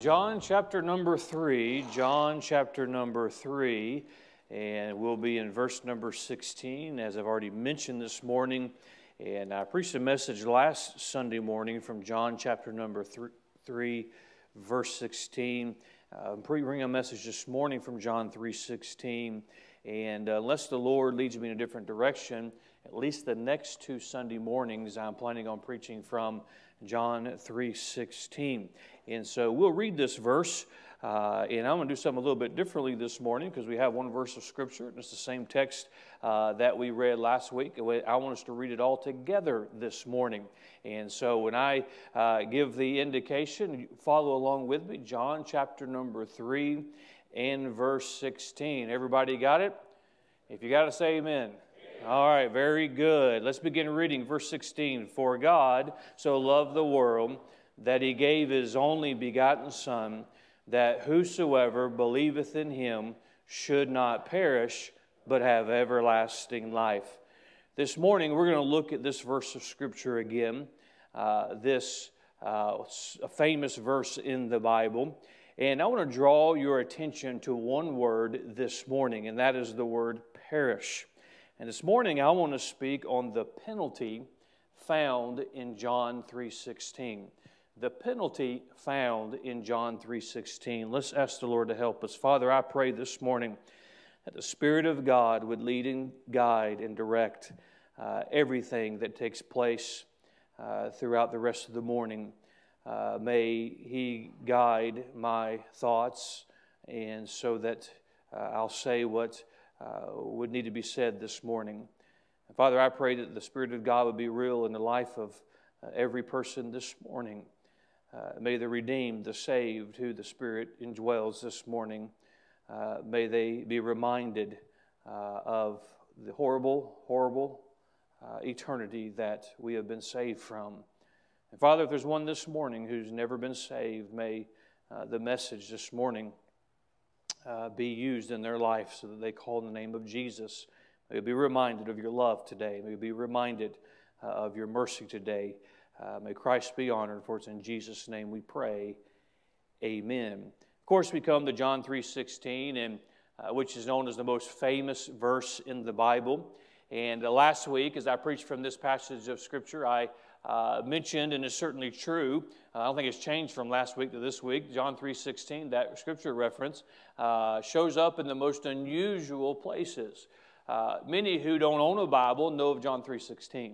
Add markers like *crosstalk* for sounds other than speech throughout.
John chapter number three, John chapter number three, and we'll be in verse number 16, as I've already mentioned this morning. And I preached a message last Sunday morning from John chapter number three, verse 16. Uh, I'm bringing a message this morning from John 3:16, and uh, unless the Lord leads me in a different direction, at least the next two Sunday mornings, I'm planning on preaching from John 3:16. And so we'll read this verse, uh, and I'm going to do something a little bit differently this morning because we have one verse of Scripture, and it's the same text uh, that we read last week. I want us to read it all together this morning. And so when I uh, give the indication, follow along with me. John chapter number 3 and verse 16. Everybody got it? If you got to say amen. All right, very good. Let's begin reading verse 16. For God so loved the world that he gave his only begotten Son, that whosoever believeth in him should not perish, but have everlasting life. This morning, we're going to look at this verse of Scripture again, uh, this uh, famous verse in the Bible. And I want to draw your attention to one word this morning, and that is the word perish. And this morning I want to speak on the penalty found in John 3:16. The penalty found in John 3:16. Let's ask the Lord to help us. Father, I pray this morning that the Spirit of God would lead and guide and direct uh, everything that takes place uh, throughout the rest of the morning. Uh, may He guide my thoughts, and so that uh, I'll say what uh, would need to be said this morning. And Father, I pray that the Spirit of God would be real in the life of uh, every person this morning. Uh, may the redeemed, the saved, who the Spirit indwells this morning, uh, may they be reminded uh, of the horrible, horrible uh, eternity that we have been saved from. And Father, if there's one this morning who's never been saved, may the message this morning uh, be used in their life so that they call in the name of Jesus. May be reminded of your love today. May be reminded uh, of your mercy today. Uh, may Christ be honored, for it's in Jesus' name we pray. Amen. Of course, we come to John 3.16, and, uh, which is known as the most famous verse in the Bible. And uh, last week, as I preached from this passage of Scripture, I uh, mentioned, and is certainly true. Uh, I don't think it's changed from last week to this week. John 3.16, that scripture reference, uh, shows up in the most unusual places. Uh, many who don't own a Bible know of John 3.16.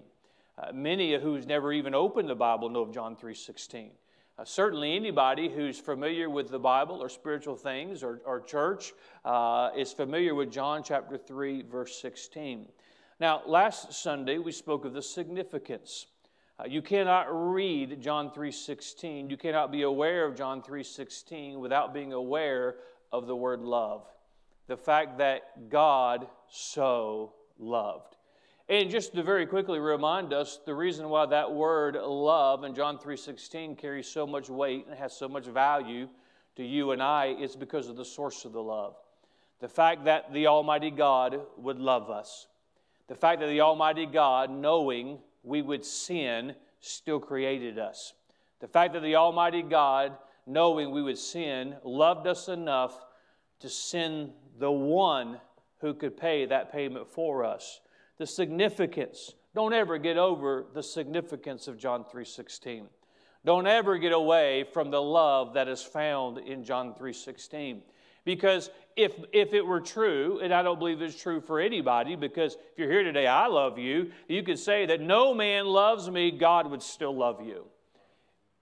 Uh, many who's never even opened the Bible know of John 3.16. Uh, certainly, anybody who's familiar with the Bible or spiritual things or, or church uh, is familiar with John chapter 3, verse 16. Now, last Sunday we spoke of the significance uh, you cannot read John 3:16. You cannot be aware of John 3:16 without being aware of the word love. The fact that God so loved. And just to very quickly remind us the reason why that word love in John 3:16 carries so much weight and has so much value to you and I is because of the source of the love. The fact that the almighty God would love us. The fact that the almighty God knowing we would sin, still created us. The fact that the Almighty God, knowing we would sin, loved us enough to send the one who could pay that payment for us. The significance. Don't ever get over the significance of John 3:16. Don't ever get away from the love that is found in John 3:16. Because if, if it were true, and I don't believe it's true for anybody, because if you're here today, I love you, you could say that no man loves me, God would still love you.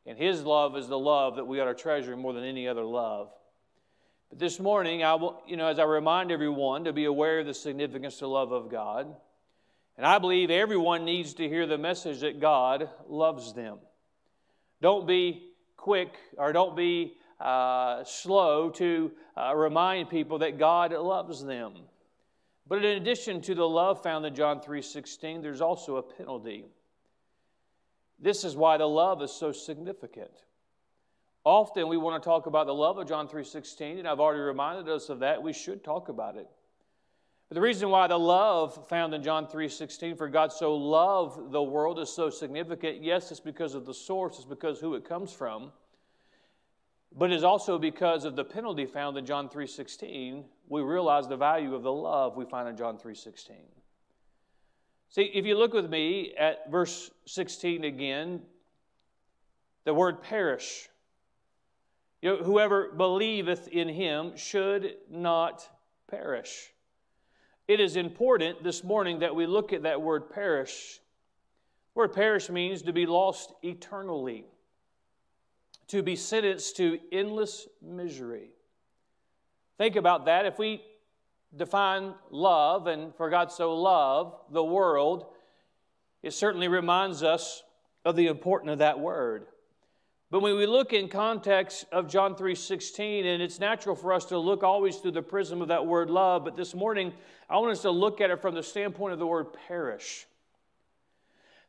And his love is the love that we ought to treasure more than any other love. But this morning, I will, you know, as I remind everyone to be aware of the significance of the love of God, and I believe everyone needs to hear the message that God loves them. Don't be quick or don't be uh, slow to uh, remind people that God loves them. But in addition to the love found in John 3:16, there's also a penalty. This is why the love is so significant. Often we want to talk about the love of John 3:16, and I've already reminded us of that. We should talk about it. But the reason why the love found in John 3:16 for God so loved the world is so significant, yes, it's because of the source, it's because who it comes from. But it is also because of the penalty found in John 3:16, we realize the value of the love we find in John 3:16. See, if you look with me at verse 16 again, the word perish. You know, whoever believeth in him should not perish. It is important this morning that we look at that word perish. The word perish means to be lost eternally, to be sentenced to endless misery. Think about that. If we define love, and for God so loved the world, it certainly reminds us of the importance of that word. But when we look in context of John 3:16, and it's natural for us to look always through the prism of that word love, but this morning I want us to look at it from the standpoint of the word perish.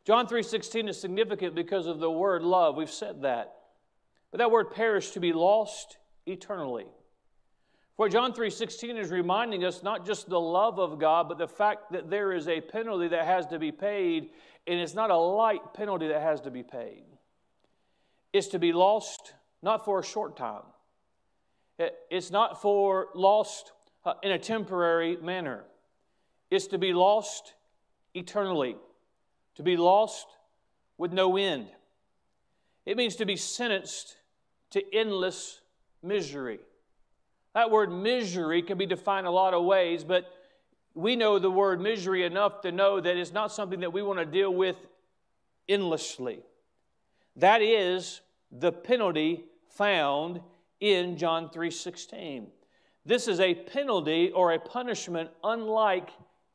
John 3:16 is significant because of the word love. We've said that. But that word perish to be lost eternally. For John 3:16 is reminding us not just the love of God, but the fact that there is a penalty that has to be paid, and it's not a light penalty that has to be paid. It's to be lost not for a short time. It's not for lost uh, in a temporary manner. It's to be lost eternally, to be lost with no end. It means to be sentenced to endless misery. That word misery can be defined a lot of ways, but we know the word misery enough to know that it's not something that we want to deal with endlessly. That is the penalty found in John 3:16. This is a penalty or a punishment unlike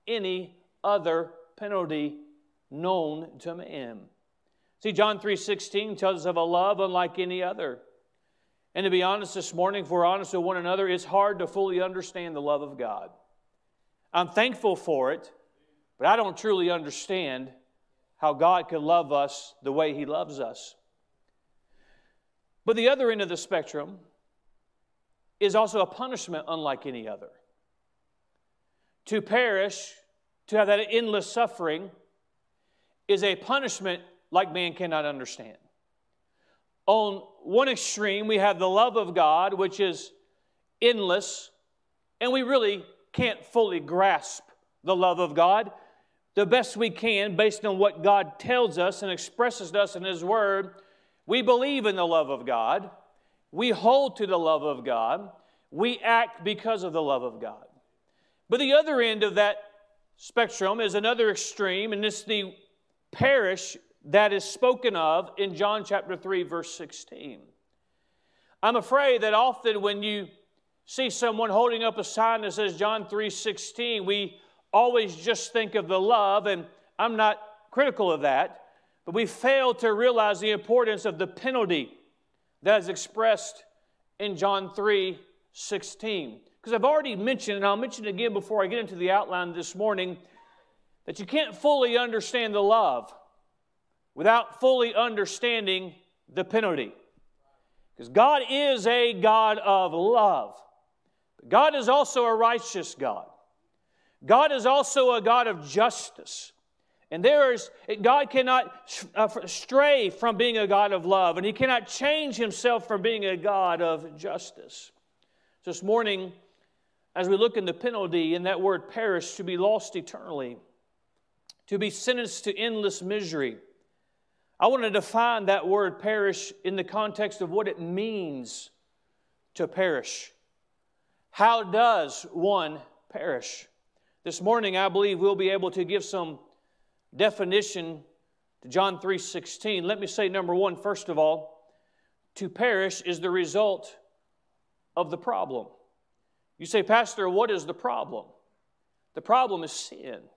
any other penalty known to man. See John 3:16 tells us of a love unlike any other. And to be honest this morning, if we're honest with one another, it's hard to fully understand the love of God. I'm thankful for it, but I don't truly understand how God can love us the way He loves us. But the other end of the spectrum is also a punishment unlike any other. To perish, to have that endless suffering, is a punishment like man cannot understand. On one extreme, we have the love of God, which is endless, and we really can't fully grasp the love of God the best we can based on what God tells us and expresses to us in His Word. We believe in the love of God, we hold to the love of God, we act because of the love of God. But the other end of that spectrum is another extreme, and it's the perish that is spoken of in John chapter 3, verse 16. I'm afraid that often when you see someone holding up a sign that says John 3 16, we always just think of the love, and I'm not critical of that, but we fail to realize the importance of the penalty that is expressed in John 3 16. Because I've already mentioned, and I'll mention it again before I get into the outline this morning, that you can't fully understand the love without fully understanding the penalty. Because God is a God of love. God is also a righteous God. God is also a God of justice. And there is, God cannot uh, stray from being a God of love, and He cannot change Himself from being a God of justice. This morning, as we look in the penalty in that word perish, to be lost eternally, to be sentenced to endless misery, I want to define that word perish in the context of what it means to perish. How does one perish? This morning, I believe we'll be able to give some definition to John 3:16. Let me say number 1 first of all, to perish is the result of the problem. You say, "Pastor, what is the problem?" The problem is sin.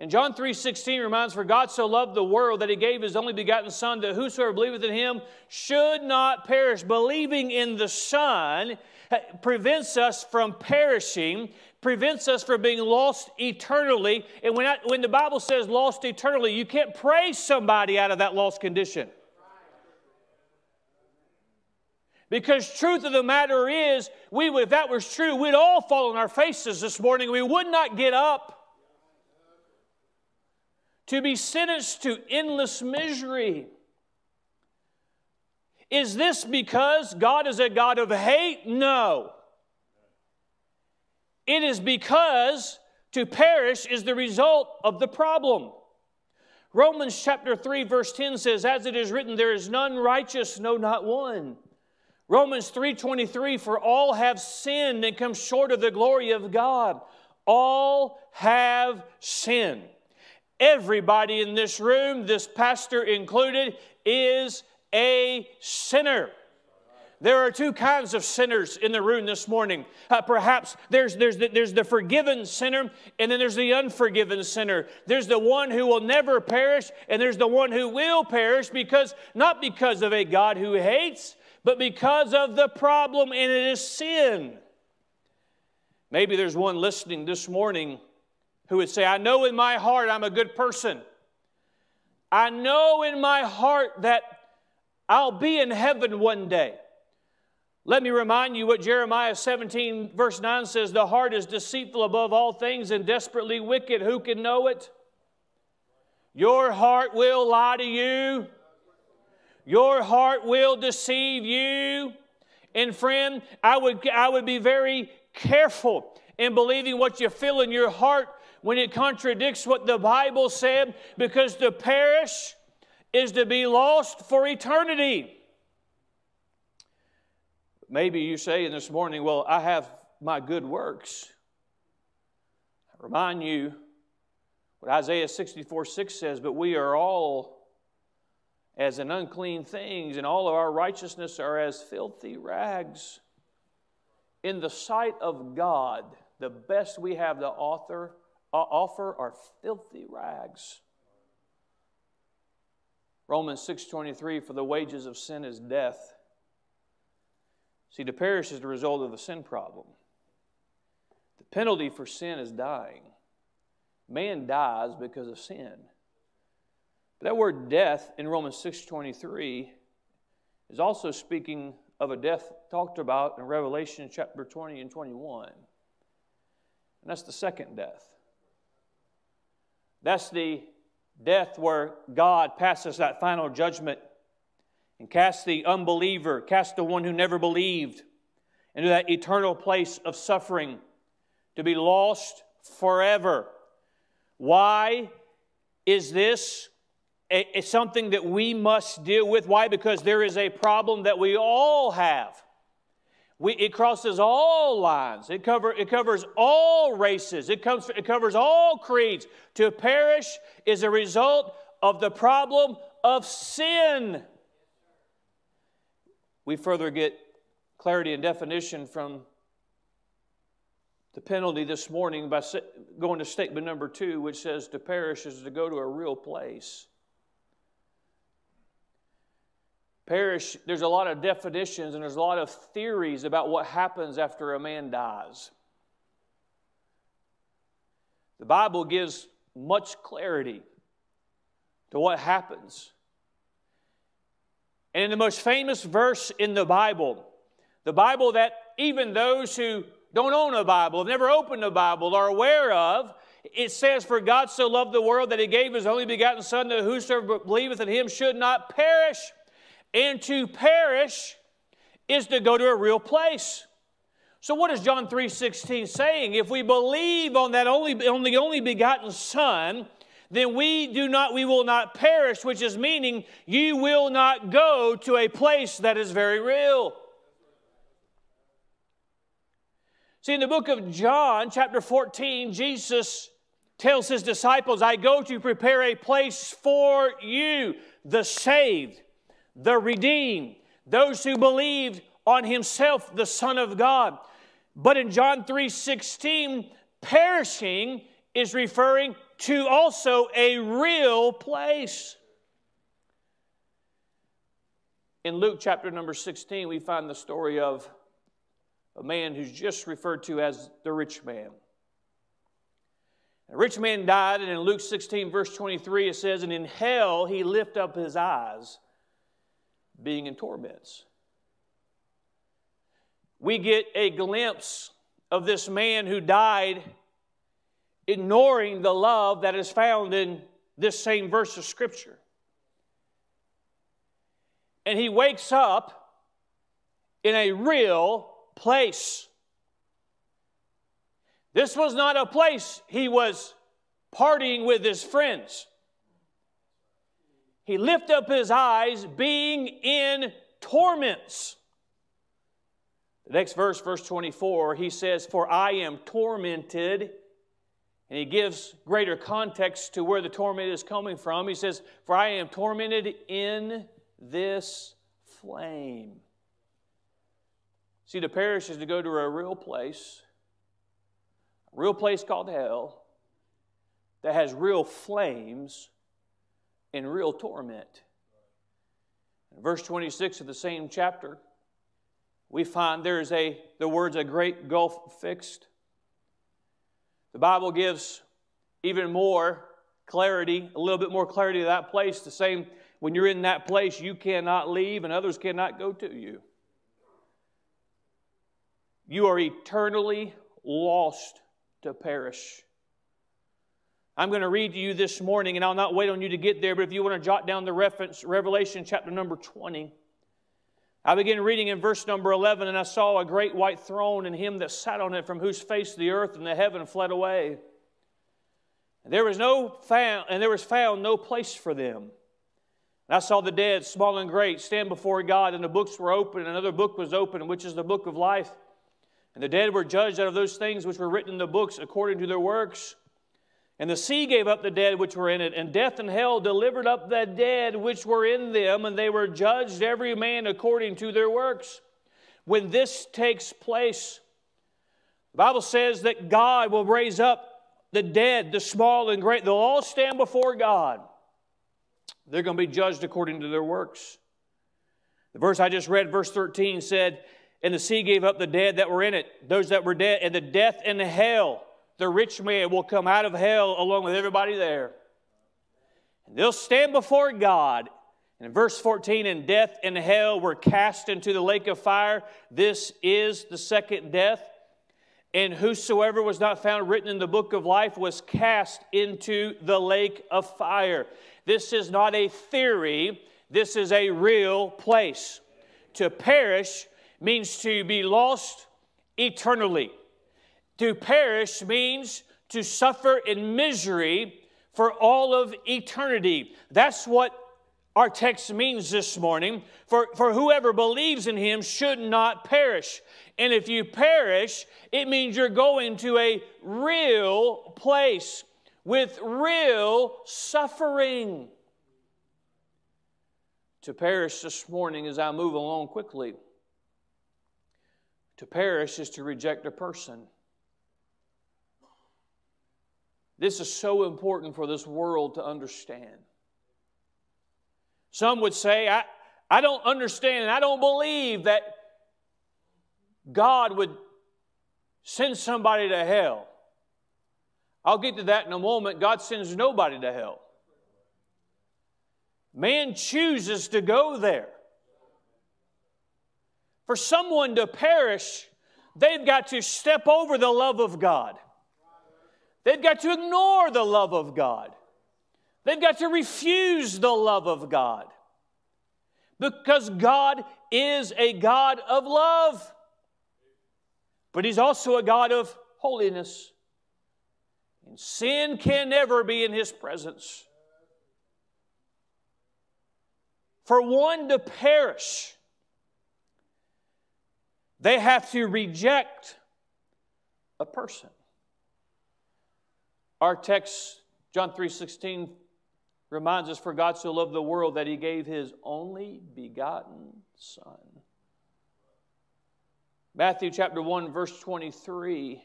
And John 3:16 reminds for God so loved the world that he gave his only begotten son that whosoever believeth in him should not perish. Believing in the son eh, prevents us from perishing, prevents us from being lost eternally. And when, I, when the Bible says lost eternally, you can't praise somebody out of that lost condition. Because truth of the matter is, we, if that was true, we'd all fall on our faces this morning. We would not get up to be sentenced to endless misery. Is this because God is a God of hate? No. It is because to perish is the result of the problem. Romans chapter 3 verse 10 says as it is written there is none righteous no not one. Romans 3:23 for all have sinned and come short of the glory of God. All have sinned. Everybody in this room, this pastor included, is a sinner. There are two kinds of sinners in the room this morning. Uh, perhaps there's, there's, the, there's the forgiven sinner, and then there's the unforgiven sinner. There's the one who will never perish, and there's the one who will perish because, not because of a God who hates, but because of the problem, and it is sin. Maybe there's one listening this morning who would say, I know in my heart I'm a good person. I know in my heart that I'll be in heaven one day. Let me remind you what Jeremiah 17, verse 9 says The heart is deceitful above all things and desperately wicked. Who can know it? Your heart will lie to you, your heart will deceive you. And friend, I would, I would be very careful in believing what you feel in your heart when it contradicts what the Bible said, because to perish is to be lost for eternity. Maybe you say in this morning, Well, I have my good works. I remind you what Isaiah 64 6 says, But we are all as an unclean things, and all of our righteousness are as filthy rags. In the sight of God, the best we have to author, uh, offer are filthy rags. Romans 6:23 for the wages of sin is death See, to perish is the result of the sin problem. The penalty for sin is dying. Man dies because of sin. But that word death in Romans 6:23 is also speaking of a death talked about in Revelation chapter 20 and 21. And that's the second death. That's the death where God passes that final judgment and casts the unbeliever, casts the one who never believed into that eternal place of suffering to be lost forever. Why is this a, a something that we must deal with? Why? Because there is a problem that we all have. We, it crosses all lines. It, cover, it covers all races. It, comes, it covers all creeds. To perish is a result of the problem of sin. We further get clarity and definition from the penalty this morning by going to statement number two, which says to perish is to go to a real place. Perish, there's a lot of definitions and there's a lot of theories about what happens after a man dies. The Bible gives much clarity to what happens and in the most famous verse in the Bible, the Bible that even those who don't own a Bible, have never opened a Bible, are aware of, it says, For God so loved the world that he gave his only begotten Son, that whosoever believeth in him should not perish. And to perish is to go to a real place. So what is John 3:16 saying? If we believe on that only on the only begotten Son, then we do not we will not perish which is meaning you will not go to a place that is very real see in the book of john chapter 14 jesus tells his disciples i go to prepare a place for you the saved the redeemed those who believed on himself the son of god but in john 3 16 perishing is referring to also a real place. In Luke chapter number 16, we find the story of a man who's just referred to as the rich man. The rich man died, and in Luke 16, verse 23, it says, And in hell he lift up his eyes, being in torments. We get a glimpse of this man who died ignoring the love that is found in this same verse of Scripture. and he wakes up in a real place. This was not a place he was partying with his friends. He lifted up his eyes, being in torments. The next verse, verse 24, he says, For I am tormented. And he gives greater context to where the torment is coming from. He says, For I am tormented in this flame. See, the perish is to go to a real place, a real place called hell, that has real flames and real torment. In verse 26 of the same chapter, we find there's a the words a great gulf fixed. The Bible gives even more clarity, a little bit more clarity to that place. The same when you're in that place, you cannot leave and others cannot go to you. You are eternally lost to perish. I'm going to read to you this morning, and I'll not wait on you to get there, but if you want to jot down the reference, Revelation chapter number 20. I begin reading in verse number 11, and I saw a great white throne and him that sat on it, from whose face the earth and the heaven fled away. And there was no found, and there was found no place for them. And I saw the dead, small and great, stand before God, and the books were open, and another book was open, which is the book of life. And the dead were judged out of those things which were written in the books according to their works. And the sea gave up the dead which were in it, and death and hell delivered up the dead which were in them, and they were judged every man according to their works. When this takes place, the Bible says that God will raise up the dead, the small and great. They'll all stand before God. They're going to be judged according to their works. The verse I just read, verse 13, said, And the sea gave up the dead that were in it, those that were dead, and the death and the hell. The rich man will come out of hell along with everybody there. And they'll stand before God. And in verse 14, and death and hell were cast into the lake of fire. This is the second death. And whosoever was not found written in the book of life was cast into the lake of fire. This is not a theory, this is a real place. To perish means to be lost eternally. To perish means to suffer in misery for all of eternity. That's what our text means this morning. For, for whoever believes in him should not perish. And if you perish, it means you're going to a real place with real suffering. To perish this morning as I move along quickly. To perish is to reject a person. This is so important for this world to understand. Some would say, I, I don't understand and I don't believe that God would send somebody to hell. I'll get to that in a moment. God sends nobody to hell. Man chooses to go there. For someone to perish, they've got to step over the love of God. They've got to ignore the love of God. They've got to refuse the love of God. Because God is a God of love, but He's also a God of holiness. And sin can never be in his presence. For one to perish, they have to reject a person. Our text, John 3:16, reminds us, for God so loved the world that he gave his only begotten Son. Matthew chapter 1, verse 23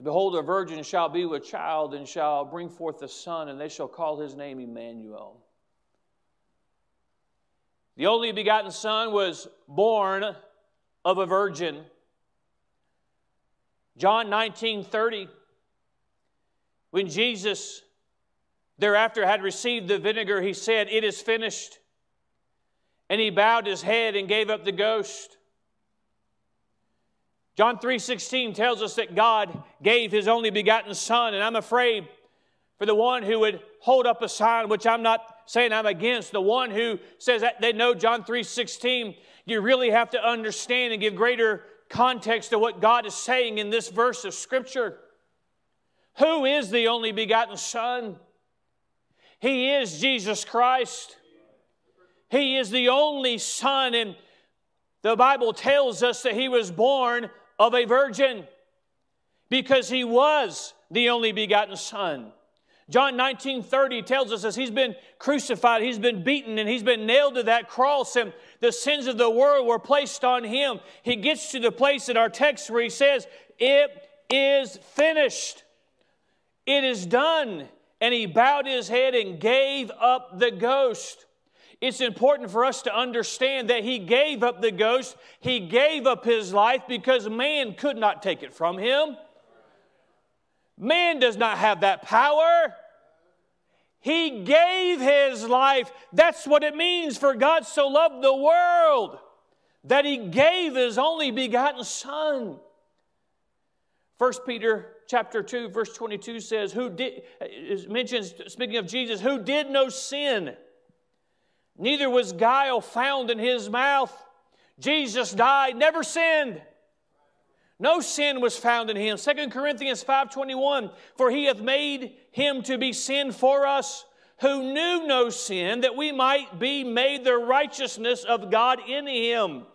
Behold, a virgin shall be with child and shall bring forth a son, and they shall call his name Emmanuel. The only begotten Son was born of a virgin. John 19 30, when Jesus thereafter had received the vinegar, he said, It is finished. And he bowed his head and gave up the ghost. John 3:16 tells us that God gave his only begotten son and I'm afraid for the one who would hold up a sign which I'm not saying I'm against the one who says that they know John 3:16. You really have to understand and give greater context to what God is saying in this verse of Scripture. Who is the only begotten Son? He is Jesus Christ. He is the only Son, and the Bible tells us that He was born of a virgin because He was the only begotten Son. John 19 30 tells us as he's been crucified, he's been beaten, and he's been nailed to that cross, and the sins of the world were placed on him. He gets to the place in our text where he says, It is finished. It is done. And he bowed his head and gave up the ghost. It's important for us to understand that he gave up the ghost. He gave up his life because man could not take it from him. Man does not have that power. He gave his life. That's what it means for God so loved the world that he gave his only begotten son. 1 Peter chapter 2 verse 22 says who did mentions speaking of Jesus who did no sin neither was guile found in his mouth. Jesus died never sinned. No sin was found in him. 2 Corinthians 5:21 For he hath made him to be sin for us who knew no sin that we might be made the righteousness of God in him.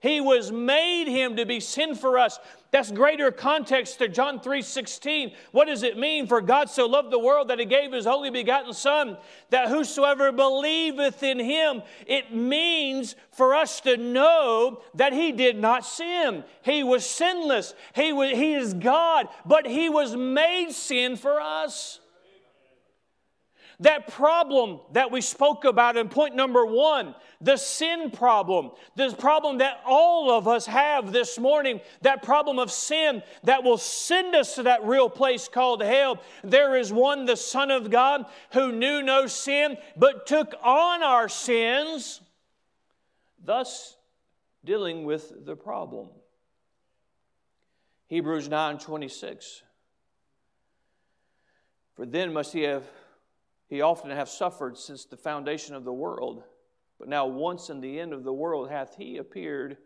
He was made him to be sin for us. That's greater context to John 3:16. What does it mean? For God so loved the world that he gave his only begotten son that whosoever believeth in him. It means for us to know that he did not sin. He was sinless. He was he is God, but he was made sin for us. That problem that we spoke about in point number one, the sin problem, the problem that all of us have this morning, that problem of sin that will send us to that real place called hell. There is one, the Son of God, who knew no sin, but took on our sins, thus dealing with the problem. Hebrews 9 26. For then must he have he often hath suffered since the foundation of the world. But now, once in the end of the world, hath he appeared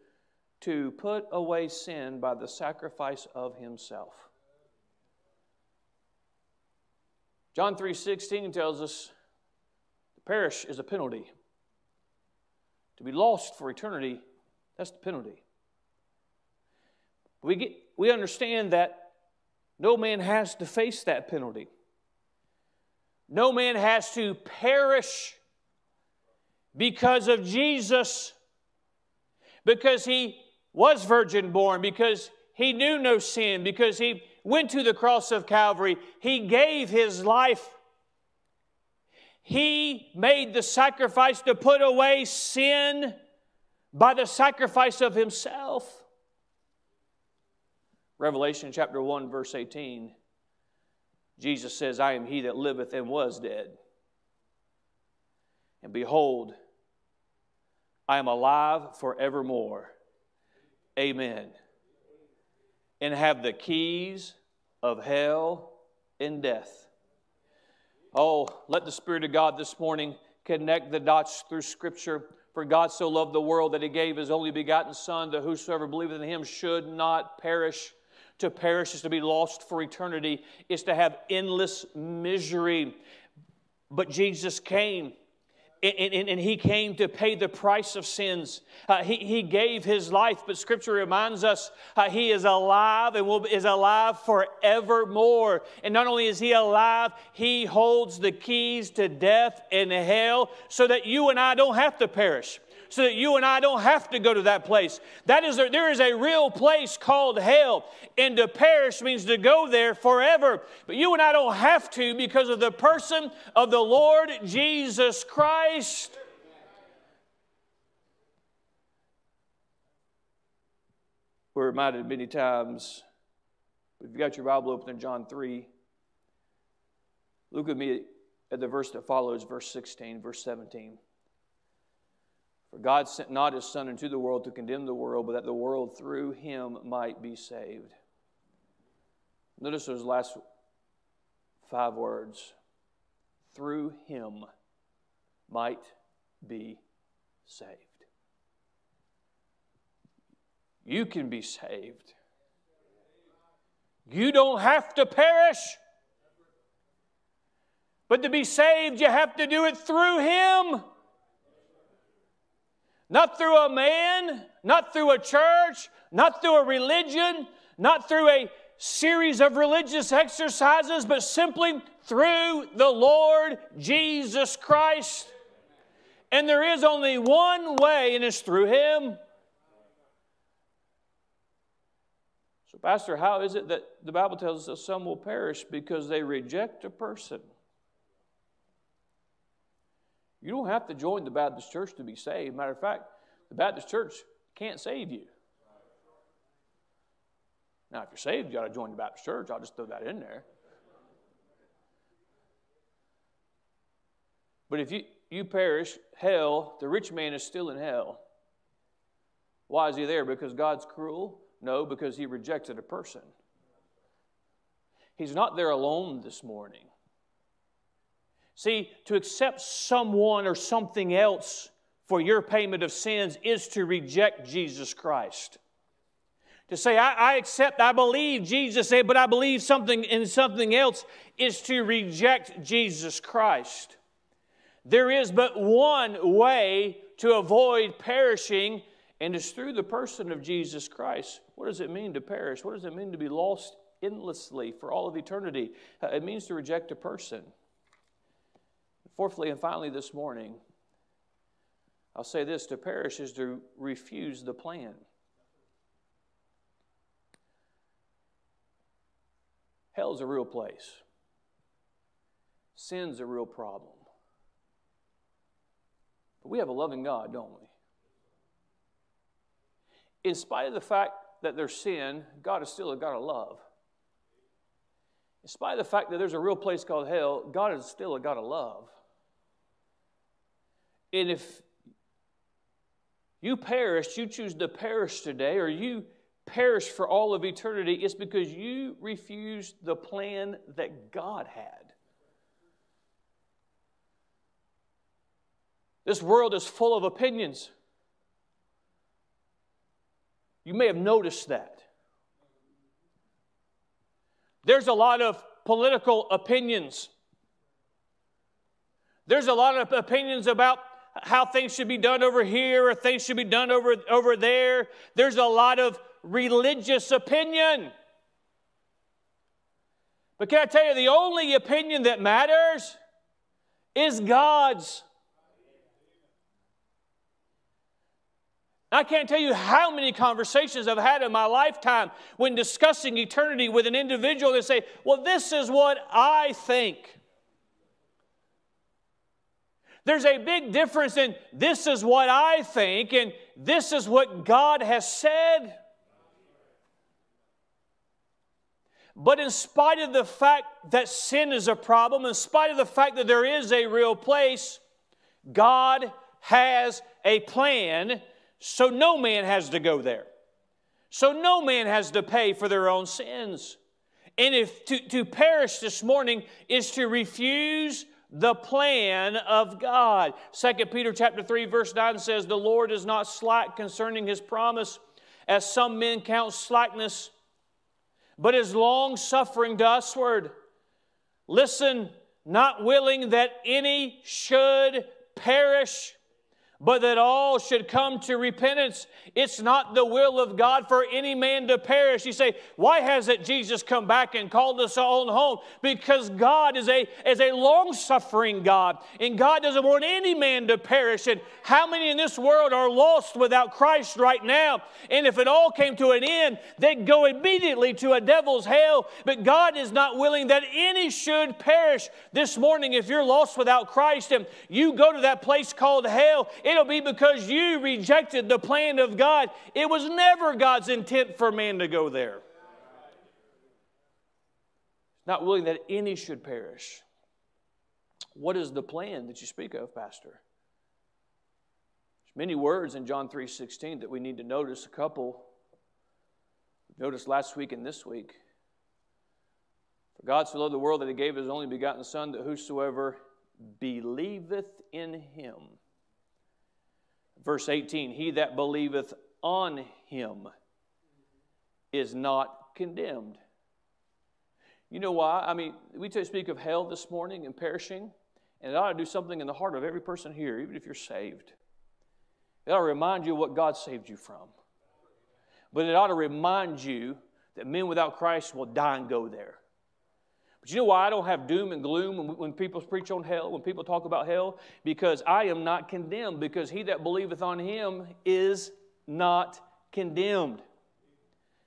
to put away sin by the sacrifice of himself. John 3:16 tells us the perish is a penalty. To be lost for eternity, that's the penalty. We, get, we understand that no man has to face that penalty. No man has to perish because of Jesus, because he was virgin born, because he knew no sin, because he went to the cross of Calvary, he gave his life. He made the sacrifice to put away sin by the sacrifice of himself. Revelation chapter 1, verse 18 Jesus says, I am he that liveth and was dead. And behold, I am alive forevermore. Amen. And have the keys of hell and death. Oh, let the Spirit of God this morning connect the dots through Scripture. For God so loved the world that He gave His only begotten Son, that whosoever believeth in Him should not perish to perish is to be lost for eternity, is to have endless misery. But Jesus came. And, and, and, he came to pay the price of sins. Uh, he, he gave his life, but Scripture reminds us uh, he is alive and will, is alive forevermore. And not only is he alive, he holds the keys to death and hell so that you and I don't have to perish so that you and I don't have to go to that place. That is, there is a real place called hell, and to perish means to go there forever. But you and I don't have to because of the person of the Lord Jesus Christ. We're reminded many times, if you've got your Bible open in John 3, look at me at the verse that follows, verse 16, verse 17. For God sent not his Son into the world to condemn the world, but that the world through him might be saved. Notice those last five words through him might be saved. You can be saved. You don't have to perish. But to be saved, you have to do it through Him. Not through a man, not through a church, not through a religion, not through a series of religious exercises, but simply through the Lord Jesus Christ. And there is only one way, and it's through Him. So, Pastor, how is it that the Bible tells us that some will perish because they reject a person? You don't have to join the Baptist church to be saved. Matter of fact, the Baptist church can't save you. Now, if you're saved, you got to join the Baptist church. I'll just throw that in there. But if you, you perish, hell, the rich man is still in hell. Why is he there? Because God's cruel? No, because he rejected a person. He's not there alone this morning. See, to accept someone or something else for your payment of sins is to reject Jesus Christ. To say, I, I, accept, I believe Jesus but I believe something in something else is to reject Jesus Christ. There is but one way to avoid perishing, and it's through the person of Jesus Christ. What does it mean to perish? What does it mean to be lost endlessly for all of eternity? Uh, it means to reject a person. Fourthly and finally, this morning, I'll say this to perish is to refuse the plan. Hell's a real place. Sin's a real problem. But we have a loving God, don't we? In spite of the fact that there's sin, God is still a God of love. In spite of the fact that there's a real place called hell, God is still a God of love. And if you perish, you choose to perish today, or you perish for all of eternity, it's because you refused the plan that God had. This world is full of opinions. You may have noticed that. There's a lot of political opinions. There's a lot of opinions about how things should be done over here or things should be done over, over there. There's a lot of religious opinion. But can I tell you, the only opinion that matters is God's. I can't tell you how many conversations I've had in my lifetime when discussing eternity with an individual that say, Well, this is what I think. There's a big difference in this is what I think and this is what God has said. But in spite of the fact that sin is a problem, in spite of the fact that there is a real place, God has a plan, so no man has to go there. So no man has to pay for their own sins. And if to, to perish this morning is to refuse the plan of God. 2 Peter chapter 3 verse 9 says the Lord is not slack concerning his promise as some men count slackness but is long suffering to usward. Listen, not willing that any should perish but that all should come to repentance. It's not the will of God for any man to perish. You say, why hasn't Jesus come back and called us all home? Because God is a, is a long-suffering God, and God doesn't want any man to perish. And how many in this world are lost without Christ right now? And if it all came to an end, they'd go immediately to a devil's hell. But God is not willing that any should perish. This morning, if you're lost without Christ and you go to that place called hell, It'll be because you rejected the plan of God. It was never God's intent for man to go there. Not willing that any should perish. What is the plan that you speak of, Pastor? There's many words in John 3:16 that we need to notice. A couple noticed last week and this week. For God so loved the world that he gave his only begotten Son, that whosoever believeth in him. Verse 18 He that believeth on him is not condemned. You know why? I mean, we speak of hell this morning and perishing, and it ought to do something in the heart of every person here, even if you're saved. It ought to remind you what God saved you from. But it ought to remind you that men without Christ will die and go there. But you know why I don't have doom and gloom when, people preach on hell, when people talk about hell? Because I am not condemned, because he that believeth on him is not condemned.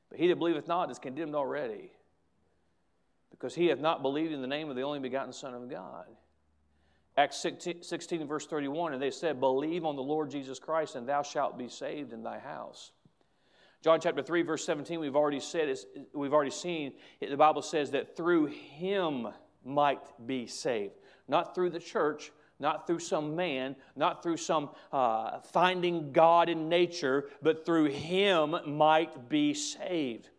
But he that believeth not is condemned already, because he hath not believed in the name of the only begotten Son of God. Acts 16, 16 verse 31, and they said, Believe on the Lord Jesus Christ, and thou shalt be saved in thy house. John chapter 3, verse 17, we've already said, we've already seen, the Bible says that through him might be saved. Not through the church, not through some man, not through some uh, finding God in nature, but through him might be saved.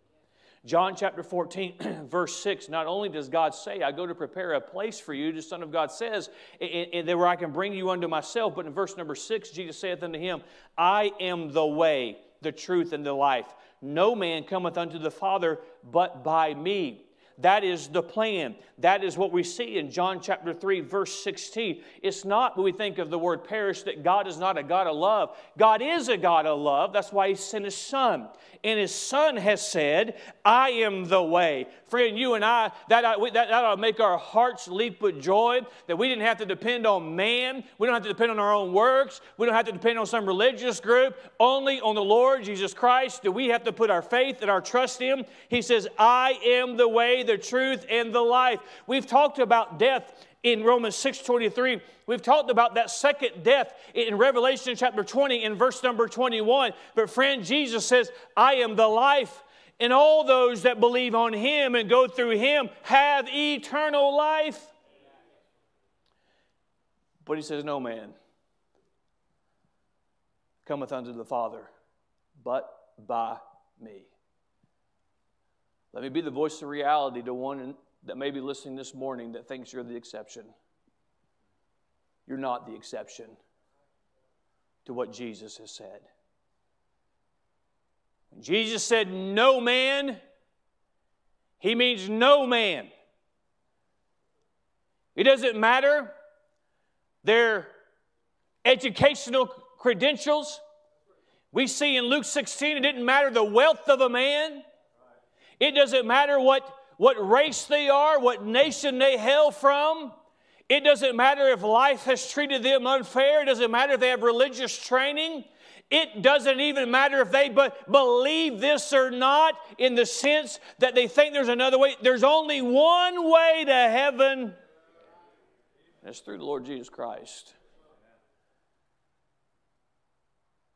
John chapter 14, *clears throat* verse 6, not only does God say, I go to prepare a place for you, the Son of God says, and, where I can bring you unto myself, but in verse number 6, Jesus saith unto him, I am the way the truth, and the life. No man cometh unto the Father but by me. That is the plan. That is what we see in John chapter 3, verse 16. It's not when we think of the word perish that God is not a God of love. God is a God of love. That's why He sent His Son. And His Son has said, I am the way. Friend, you and I, that, uh, that, that ought to make our hearts leap with joy that we didn't have to depend on man. We don't have to depend on our own works. We don't have to depend on some religious group. Only on the Lord Jesus Christ do we have to put our faith and our trust in. Him. He says, I am the way, the truth, and the life. We've talked about death in Romans 6:23. We've talked about that second death in Revelation chapter 20 in verse number 21. But friend, Jesus says, "I am the life, and all those that believe on him and go through him have eternal life." But he says, "No man cometh unto the Father but by me." Let me be the voice of reality to one that may be listening this morning that thinks you're the exception. You're not the exception to what Jesus has said. When Jesus said, No man, he means no man. It doesn't matter their educational credentials. We see in Luke 16, it didn't matter the wealth of a man. It doesn't matter what, what race they are, what nation they hail from. It doesn't matter if life has treated them unfair. It doesn't matter if they have religious training. It doesn't even matter if they but believe this or not in the sense that they think there's another way. There's only one way to heaven, it's through the Lord Jesus Christ.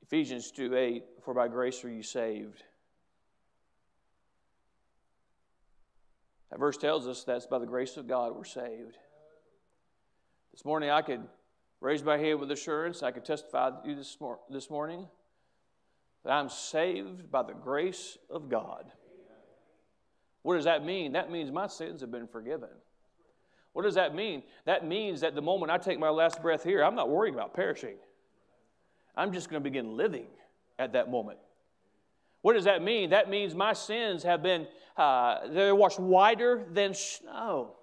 Ephesians 2 8, for by grace are you saved That verse tells us that's by the grace of God we're saved. This morning I could raise my hand with assurance. I can testify to you this, mor- this morning that I'm saved by the grace of God. What does that mean? That means my sins have been forgiven. What does that mean? That means that the moment I take my last breath here, I'm not worrying about perishing. I'm just going to begin living at that moment. What does that mean? That means my sins have been, uh, they're washed whiter than snow.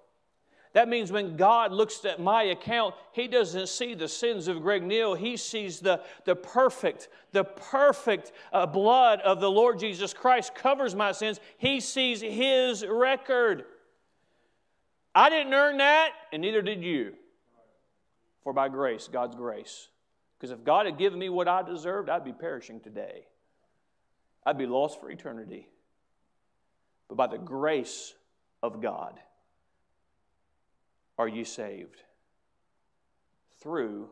That means when God looks at my account, He doesn't see the sins of Greg Neal. He sees the, the perfect, the perfect uh, blood of the Lord Jesus Christ covers my sins. He sees His record. I didn't earn that, and neither did you. For by grace, God's grace. Because if God had given me what I deserved, I'd be perishing today. I'd be lost for eternity. But by the grace of God are you saved through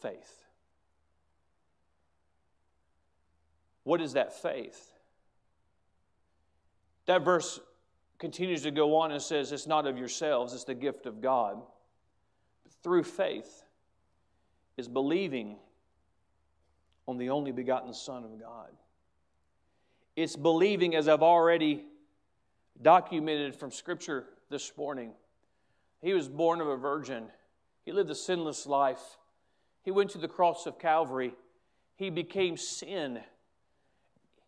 faith. What is that faith? That verse continues to go on and says, It's not of yourselves, it's the gift of God. through faith is believing on the only begotten Son of God. It's believing, as I've already documented from Scripture this morning, He was born of a virgin. He lived a sinless life. He went to the cross of Calvary. He became sin,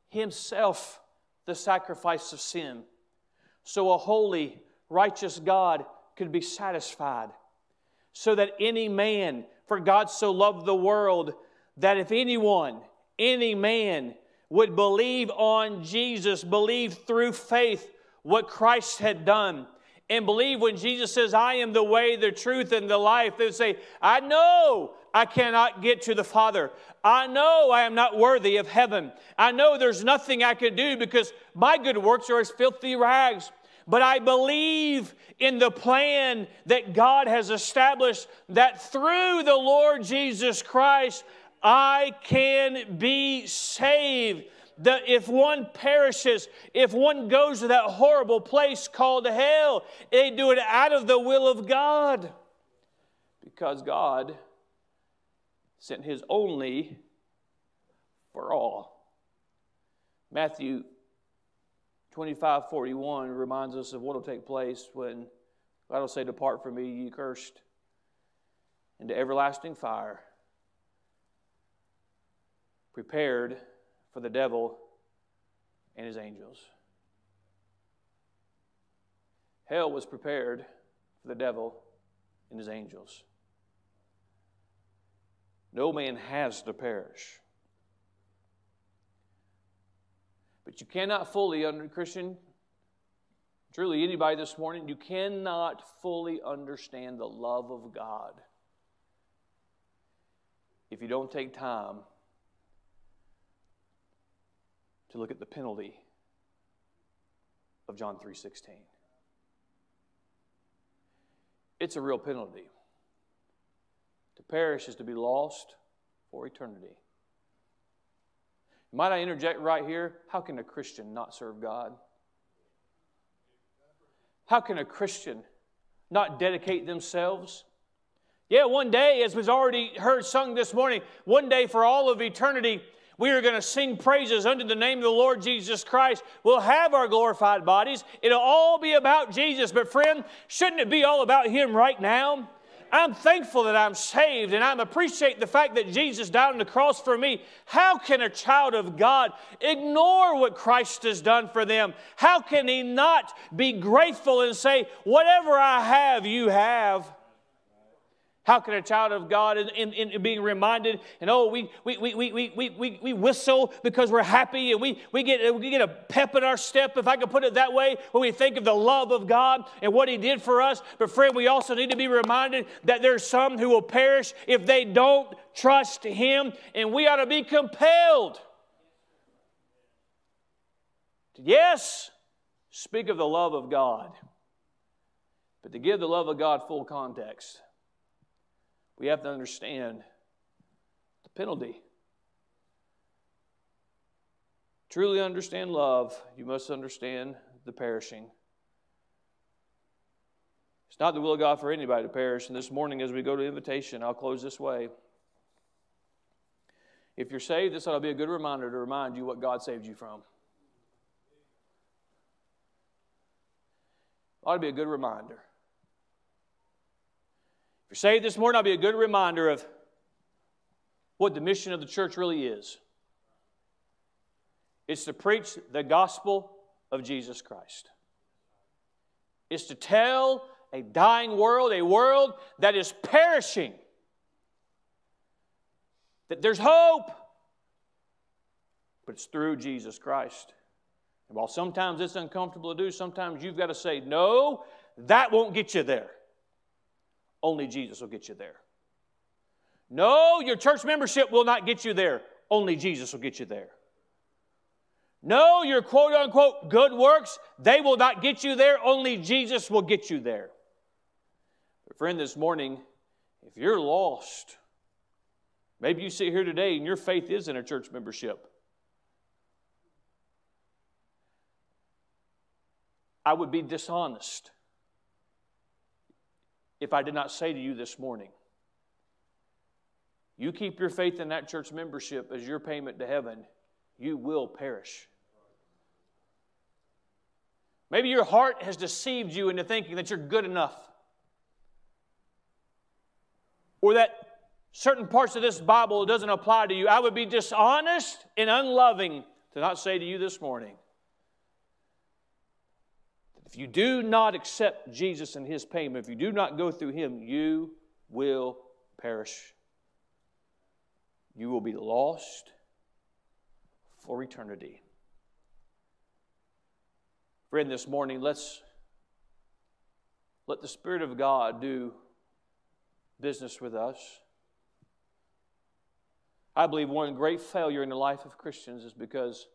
Himself the sacrifice of sin. So a holy, righteous God could be satisfied. So that any man, for God so loved the world, that if anyone, any man, would believe on Jesus, believe through faith what Christ had done, and believe when Jesus says, I am the way, the truth, and the life, they would say, I know I cannot get to the Father. I know I am not worthy of heaven. I know there's nothing I can do because my good works are as filthy rags. But I believe in the plan that God has established that through the Lord Jesus Christ, I can be saved. That if one perishes, if one goes to that horrible place called hell, they do it out of the will of God. Because God sent his only for all. Matthew 25 41 reminds us of what will take place when God will say, Depart from me, ye cursed, into everlasting fire prepared for the devil and his angels. Hell was prepared for the devil and his angels. No man has to perish. But you cannot fully, under Christian, truly anybody this morning, you cannot fully understand the love of God if you don't take time to look at the penalty of John 3:16. It's a real penalty. To perish is to be lost for eternity. Might I interject right here? How can a Christian not serve God? How can a Christian not dedicate themselves? Yeah, one day, as was already heard sung this morning, one day for all of eternity, we are going to sing praises unto the name of the Lord Jesus Christ. We'll have our glorified bodies. It'll all be about Jesus. But, friend, shouldn't it be all about Him right now? I'm thankful that I'm saved and I appreciate the fact that Jesus died on the cross for me. How can a child of God ignore what Christ has done for them? How can he not be grateful and say, Whatever I have, you have? How can a child of God, in, in, in being reminded, and oh, we, we, we, we, we, we, we whistle because we're happy and we, we, get, we get a pep in our step, if I could put it that way, when we think of the love of God and what He did for us. But, friend, we also need to be reminded that there's some who will perish if they don't trust Him, and we ought to be compelled to, yes, speak of the love of God, but to give the love of God full context we have to understand the penalty. Truly understand love, you must understand the perishing. It's not the will of God for anybody to perish. And this morning, as we go to invitation, I'll close this way. If you're saved, this ought to be a good reminder to remind you what God saved you from. Ought to be a good reminder you're saved this morning, I'll be a good reminder of what the mission of the church really is. It's to preach the gospel of Jesus Christ. It's to tell a dying world, a world that is perishing, that there's hope, but it's through Jesus Christ. And while sometimes it's uncomfortable to do, sometimes you've got to say, no, that won't get you there. Only Jesus will get you there. No, your church membership will not get you there. Only Jesus will get you there. No, your quote unquote good works, they will not get you there. Only Jesus will get you there. But, friend, this morning, if you're lost, maybe you sit here today and your faith is in a church membership. I would be dishonest if I did not say to you this morning, you keep your faith in that church membership as your payment to heaven, you will perish. Maybe your heart has deceived you into thinking that you're good enough. or that certain parts of this Bible doesn't apply to you, I would be dishonest and unloving to not say to you this morning if you do not accept Jesus and his payment, if you do not go through him, you will perish. You will be lost for eternity. Friend, this morning, let's let the Spirit of God do business with us. I believe one great failure in the life of Christians is because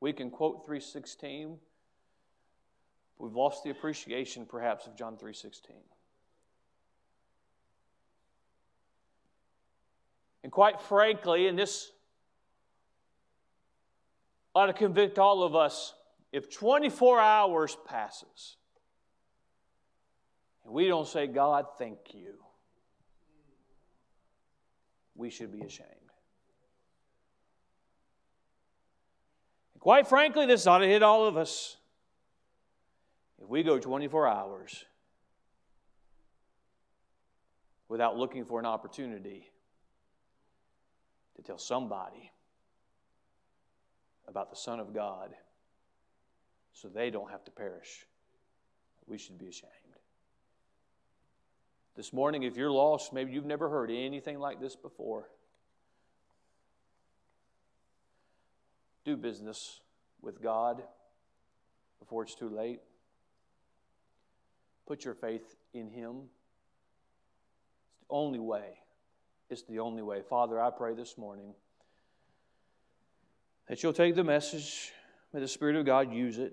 we can quote 316 we've lost the appreciation perhaps of John 3:16. And quite frankly, and this ought to convict all of us, if 24 hours passes and we don't say, God, thank you, we should be ashamed. And quite frankly, this ought to hit all of us. If we go 24 hours without looking for an opportunity to tell somebody about the Son of God so they don't have to perish, we should be ashamed. This morning, if you're lost, maybe you've never heard anything like this before. Do business with God before it's too late. Put your faith in Him. It's the only way. It's the only way. Father, I pray this morning that you'll take the message, may the Spirit of God use it.